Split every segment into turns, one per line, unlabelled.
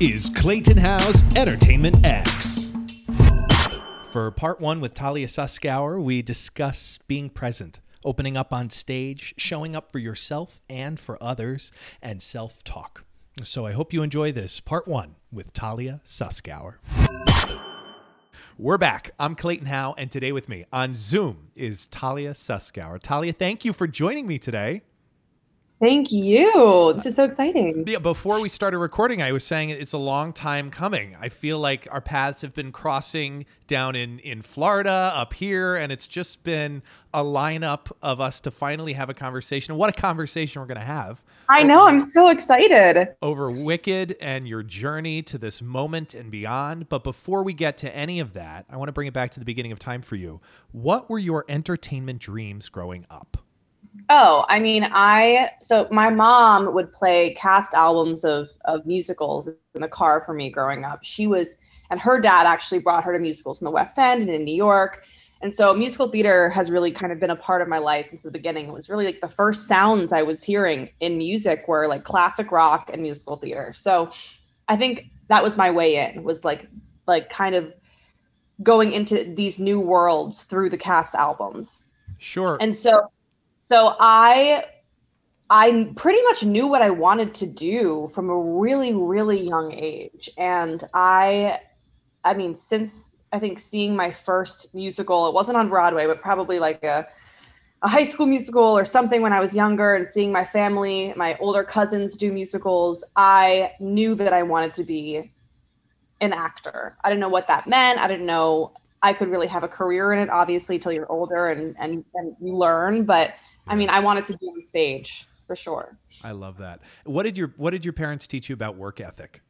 is Clayton Howe's Entertainment X. For part one with Talia Suskauer, we discuss being present, opening up on stage, showing up for yourself and for others, and self talk. So I hope you enjoy this part one with Talia Suskauer. We're back. I'm Clayton Howe, and today with me on Zoom is Talia Suskauer. Talia, thank you for joining me today.
Thank you. This is so exciting.
Yeah, before we started recording, I was saying it's a long time coming. I feel like our paths have been crossing down in in Florida, up here, and it's just been a lineup of us to finally have a conversation. What a conversation we're going to have.
I know. I'm so excited.
Over Wicked and your journey to this moment and beyond. But before we get to any of that, I want to bring it back to the beginning of time for you. What were your entertainment dreams growing up?
Oh, I mean, I so my mom would play cast albums of of musicals in the car for me growing up. She was, and her dad actually brought her to musicals in the West End and in New York. And so musical theater has really kind of been a part of my life since the beginning. It was really like the first sounds I was hearing in music were like classic rock and musical theater. So I think that was my way in was like like kind of going into these new worlds through the cast albums.
Sure.
And so so I I pretty much knew what I wanted to do from a really really young age and I I mean since I think seeing my first musical it wasn't on Broadway but probably like a a high school musical or something when I was younger and seeing my family, my older cousins do musicals, I knew that I wanted to be an actor. I didn't know what that meant. I didn't know I could really have a career in it, obviously, till you're older and and, and you learn. But I mean, I wanted to be on stage for sure.
I love that. What did your What did your parents teach you about work ethic?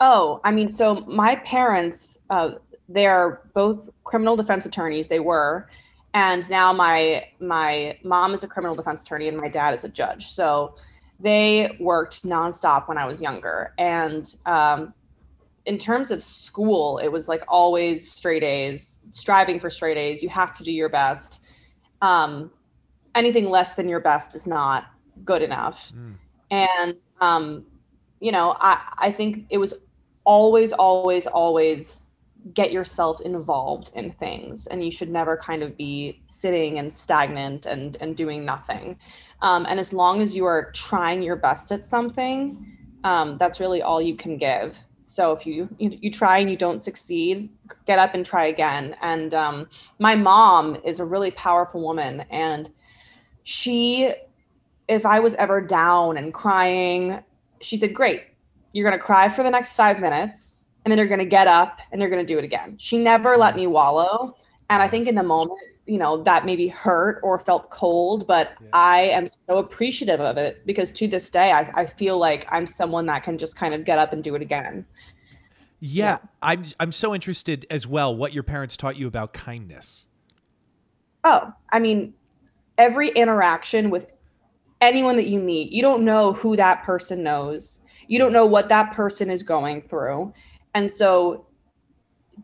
Oh, I mean, so my parents, uh, they are both criminal defense attorneys. They were, and now my my mom is a criminal defense attorney and my dad is a judge. So they worked nonstop when I was younger, and um, in terms of school, it was like always straight A's, striving for straight A's. You have to do your best. Um, anything less than your best is not good enough. Mm. And um, you know, I I think it was always, always, always get yourself involved in things, and you should never kind of be sitting and stagnant and and doing nothing. Um, and as long as you are trying your best at something, um, that's really all you can give. So if you, you, you try and you don't succeed, get up and try again. And um, my mom is a really powerful woman, and she, if I was ever down and crying, she said, "Great, you're gonna cry for the next five minutes, and then you're gonna get up and you're gonna do it again." She never let me wallow, and I think in the moment you know that maybe hurt or felt cold but yeah. i am so appreciative of it because to this day I, I feel like i'm someone that can just kind of get up and do it again
yeah, yeah, i'm i'm so interested as well what your parents taught you about kindness
oh i mean every interaction with anyone that you meet you don't know who that person knows. You don't know what that person is going through. And so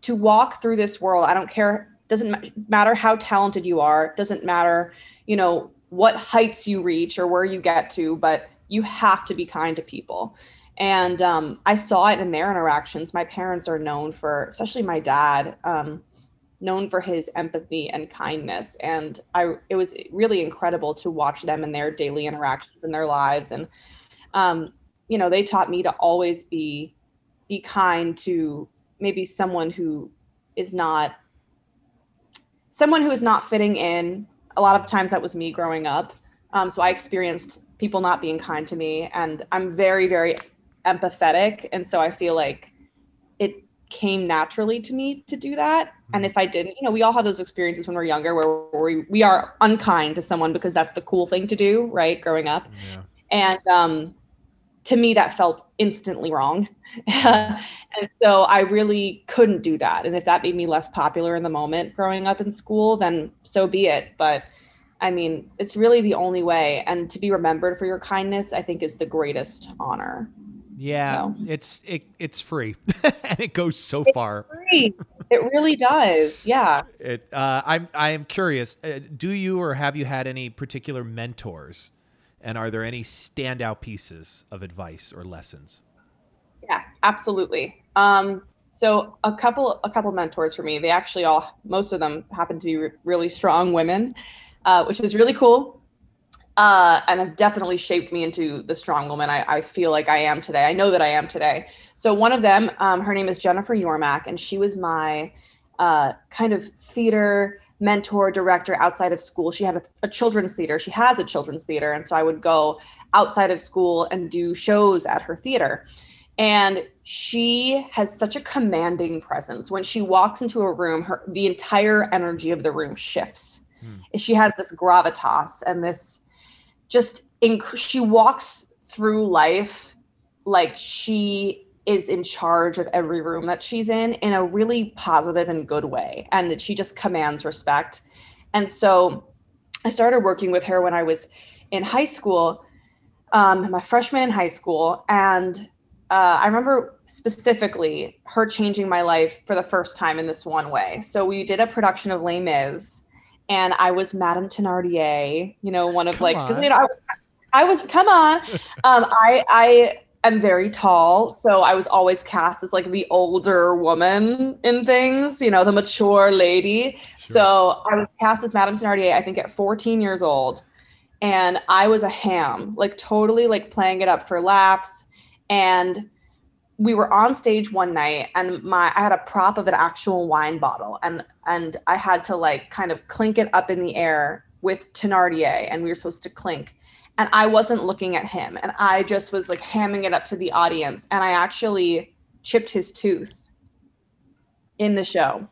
to walk through this world i don't care doesn't matter how talented you are doesn't matter you know what heights you reach or where you get to but you have to be kind to people. And um, i saw it in their interactions. My parents are known for especially my dad um, known for his empathy and kindness and i it was really incredible to watch them in their daily interactions in their lives and um, you know they taught me to always be be kind to maybe someone who is not someone who is not fitting in. A lot of times that was me growing up. Um, so I experienced people not being kind to me, and I'm very, very empathetic. And so I feel like came naturally to me to do that. And mm-hmm. if I didn't, you know, we all have those experiences when we're younger where we, we are unkind to someone because that's the cool thing to do, right? Growing up. Yeah. And um, to me, that felt instantly wrong. and so I really couldn't do that. And if that made me less popular in the moment growing up in school, then so be it. But I mean, it's really the only way. And to be remembered for your kindness, I think is the greatest honor.
Yeah, so. it's it, it's free, and it goes so
it's
far.
Free. It really does. Yeah.
It. Uh, I'm I am curious. Uh, do you or have you had any particular mentors and are there any standout pieces of advice or lessons?
Yeah, absolutely. Um, so a couple a couple mentors for me. They actually all most of them happen to be re- really strong women, uh, which is really cool. Uh, and have definitely shaped me into the strong woman I, I, feel like I am today. I know that I am today. So one of them, um, her name is Jennifer Yormack, and she was my uh, kind of theater mentor director outside of school. She had a, a, children's theater. She has a children's theater, and so I would go outside of school and do shows at her theater. And she has such a commanding presence. When she walks into a room, her the entire energy of the room shifts. Hmm. She has this gravitas and this just inc- she walks through life like she is in charge of every room that she's in in a really positive and good way and that she just commands respect. And so I started working with her when I was in high school, um, my freshman in high school, and uh, I remember specifically her changing my life for the first time in this one way. So we did a production of Les Mis, and I was Madame Thenardier. You know, one of come like because you know I, I, was come on. um, I I am very tall, so I was always cast as like the older woman in things. You know, the mature lady. Sure. So I was cast as Madame Thenardier. I think at 14 years old, and I was a ham, like totally like playing it up for laughs and we were on stage one night and my I had a prop of an actual wine bottle and and I had to like kind of clink it up in the air with Thenardier and we were supposed to clink and I wasn't looking at him and I just was like hamming it up to the audience and I actually chipped his tooth in the show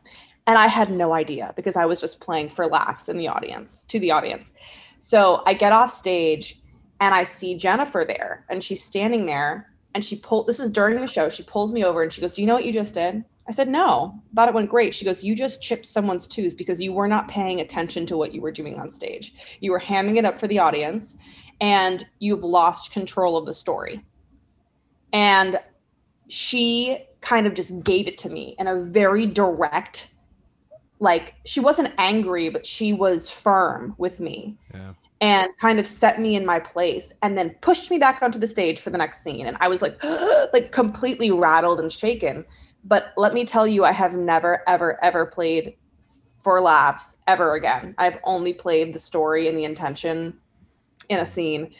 and I had no idea because I was just playing for laughs in the audience to the audience. So I get off stage and I see Jennifer there and she's standing there and she pulled this is during the show she pulls me over and she goes do you know what you just did? I said no thought it went great. She goes you just chipped someone's tooth because you were not paying attention to what you were doing on stage. You were hamming it up for the audience and you've lost control of the story. And she kind of just gave it to me in a very direct like she wasn't angry but she was firm with me. Yeah and kind of set me in my place and then pushed me back onto the stage for the next scene. And i was like like completely rattled and shaken. But let me tell you i have never ever ever played for laughs ever again. I've only played the story and the intention in a scene.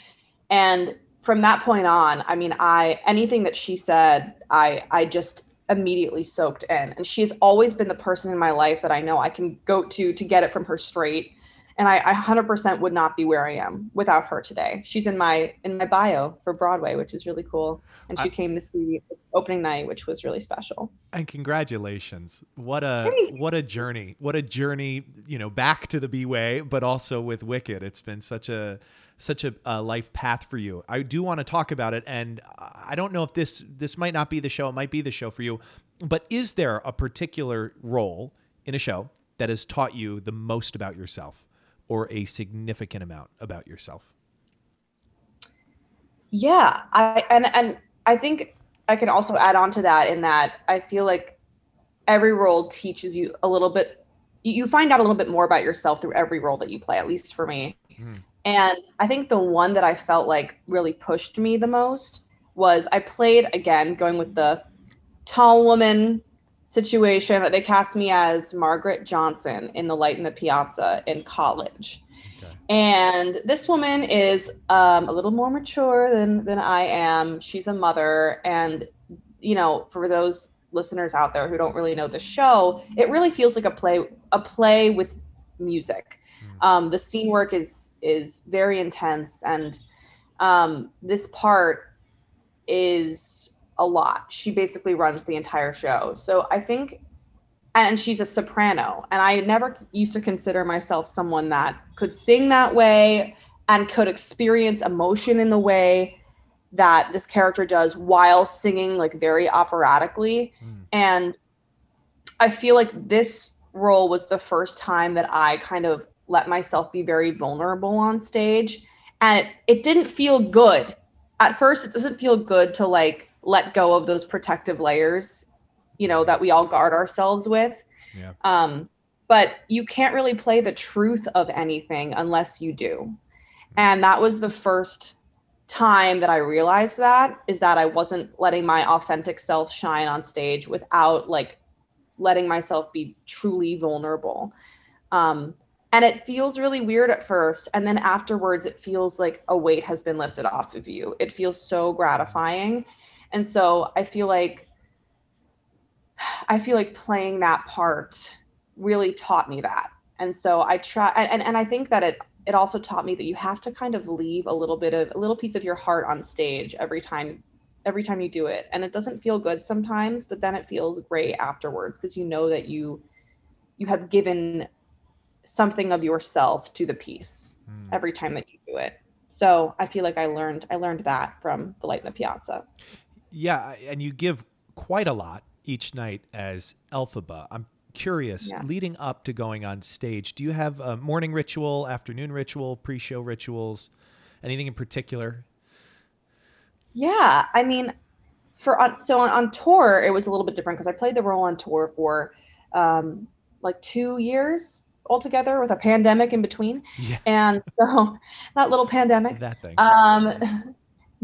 And from that point on i mean i anything that she said i i just immediately soaked in. And she has always been the person in my life that i know i can go to to get it from her straight and I, I 100% would not be where I am without her today. She's in my in my bio for Broadway, which is really cool. And she I, came to see opening night, which was really special.
And congratulations! What a what a journey! What a journey! You know, back to the B way, but also with Wicked. It's been such a such a, a life path for you. I do want to talk about it, and I don't know if this this might not be the show. It might be the show for you. But is there a particular role in a show that has taught you the most about yourself? Or a significant amount about yourself?
Yeah, I and and I think I can also add on to that in that I feel like every role teaches you a little bit you find out a little bit more about yourself through every role that you play at least for me. Mm. And I think the one that I felt like really pushed me the most was I played again going with the tall woman situation. They cast me as Margaret Johnson in The Light in the Piazza in college. Okay. And this woman is um, a little more mature than than I am. She's a mother, and you know, for those listeners out there who don't really know the show, it really feels like a play a play with music. Mm. Um, the scene work is is very intense, and um, this part is a lot. She basically runs the entire show. So I think, and she's a soprano. And I never used to consider myself someone that could sing that way and could experience emotion in the way that this character does while singing like very operatically. Mm. And I feel like this role was the first time that I kind of let myself be very vulnerable on stage. And it, it didn't feel good. At first, it doesn't feel good to like let go of those protective layers, you know, that we all guard ourselves with. Yeah. Um, but you can't really play the truth of anything unless you do. And that was the first time that I realized that is that I wasn't letting my authentic self shine on stage without like letting myself be truly vulnerable. Um, and it feels really weird at first. And then afterwards, it feels like a weight has been lifted off of you. It feels so gratifying. And so I feel like, I feel like playing that part really taught me that. And so I try, and, and I think that it it also taught me that you have to kind of leave a little bit of a little piece of your heart on stage every time every time you do it and it doesn't feel good sometimes but then it feels great afterwards because you know that you you have given something of yourself to the piece mm. every time that you do it so i feel like i learned i learned that from the light in the piazza
yeah and you give quite a lot each night as elphaba i'm curious, yeah. leading up to going on stage, do you have a morning ritual, afternoon ritual, pre-show rituals, anything in particular?
Yeah, I mean, for on, so on, on tour, it was a little bit different because I played the role on tour for um, like two years altogether with a pandemic in between. Yeah. And so that little pandemic.
That thing.
Um,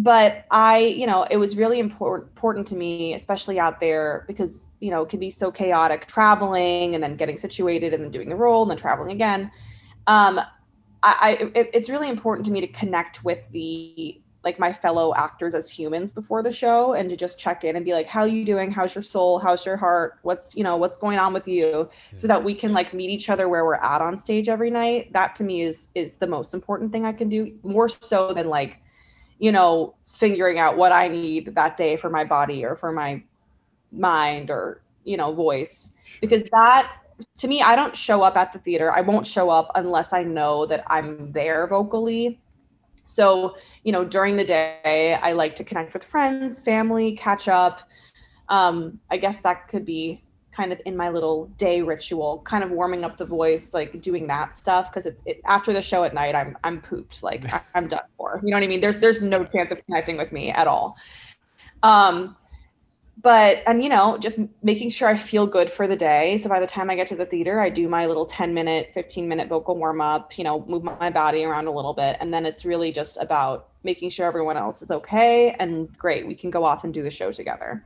but I, you know, it was really important important to me, especially out there, because you know it can be so chaotic traveling and then getting situated and then doing the role and then traveling again. Um, I, I it, it's really important to me to connect with the like my fellow actors as humans before the show and to just check in and be like how are you doing? How's your soul? How's your heart? What's you know what's going on with you? Yeah. so that we can like meet each other where we're at on stage every night. That to me is is the most important thing i can do more so than like you know, figuring out what I need that day for my body or for my mind or, you know, voice. Because that to me, I don't show up at the theater. I won't show up unless I know that I'm there vocally. So, you know, during the day, I like to connect with friends, family, catch up. Um, I guess that could be kind of in my little day ritual, kind of warming up the voice, like doing that stuff. Cause it's it, after the show at night, I'm, I'm pooped. Like I, am done for, you know what I mean? There's, there's no chance of connecting with me at all. Um, but, and you know, just making sure I feel good for the day. So by the time I get to the theater, I do my little 10 minute, 15 minute vocal warm up, you know, move my body around a little bit. And then it's really just about making sure everyone else is okay. And great, we can go off and do the show together.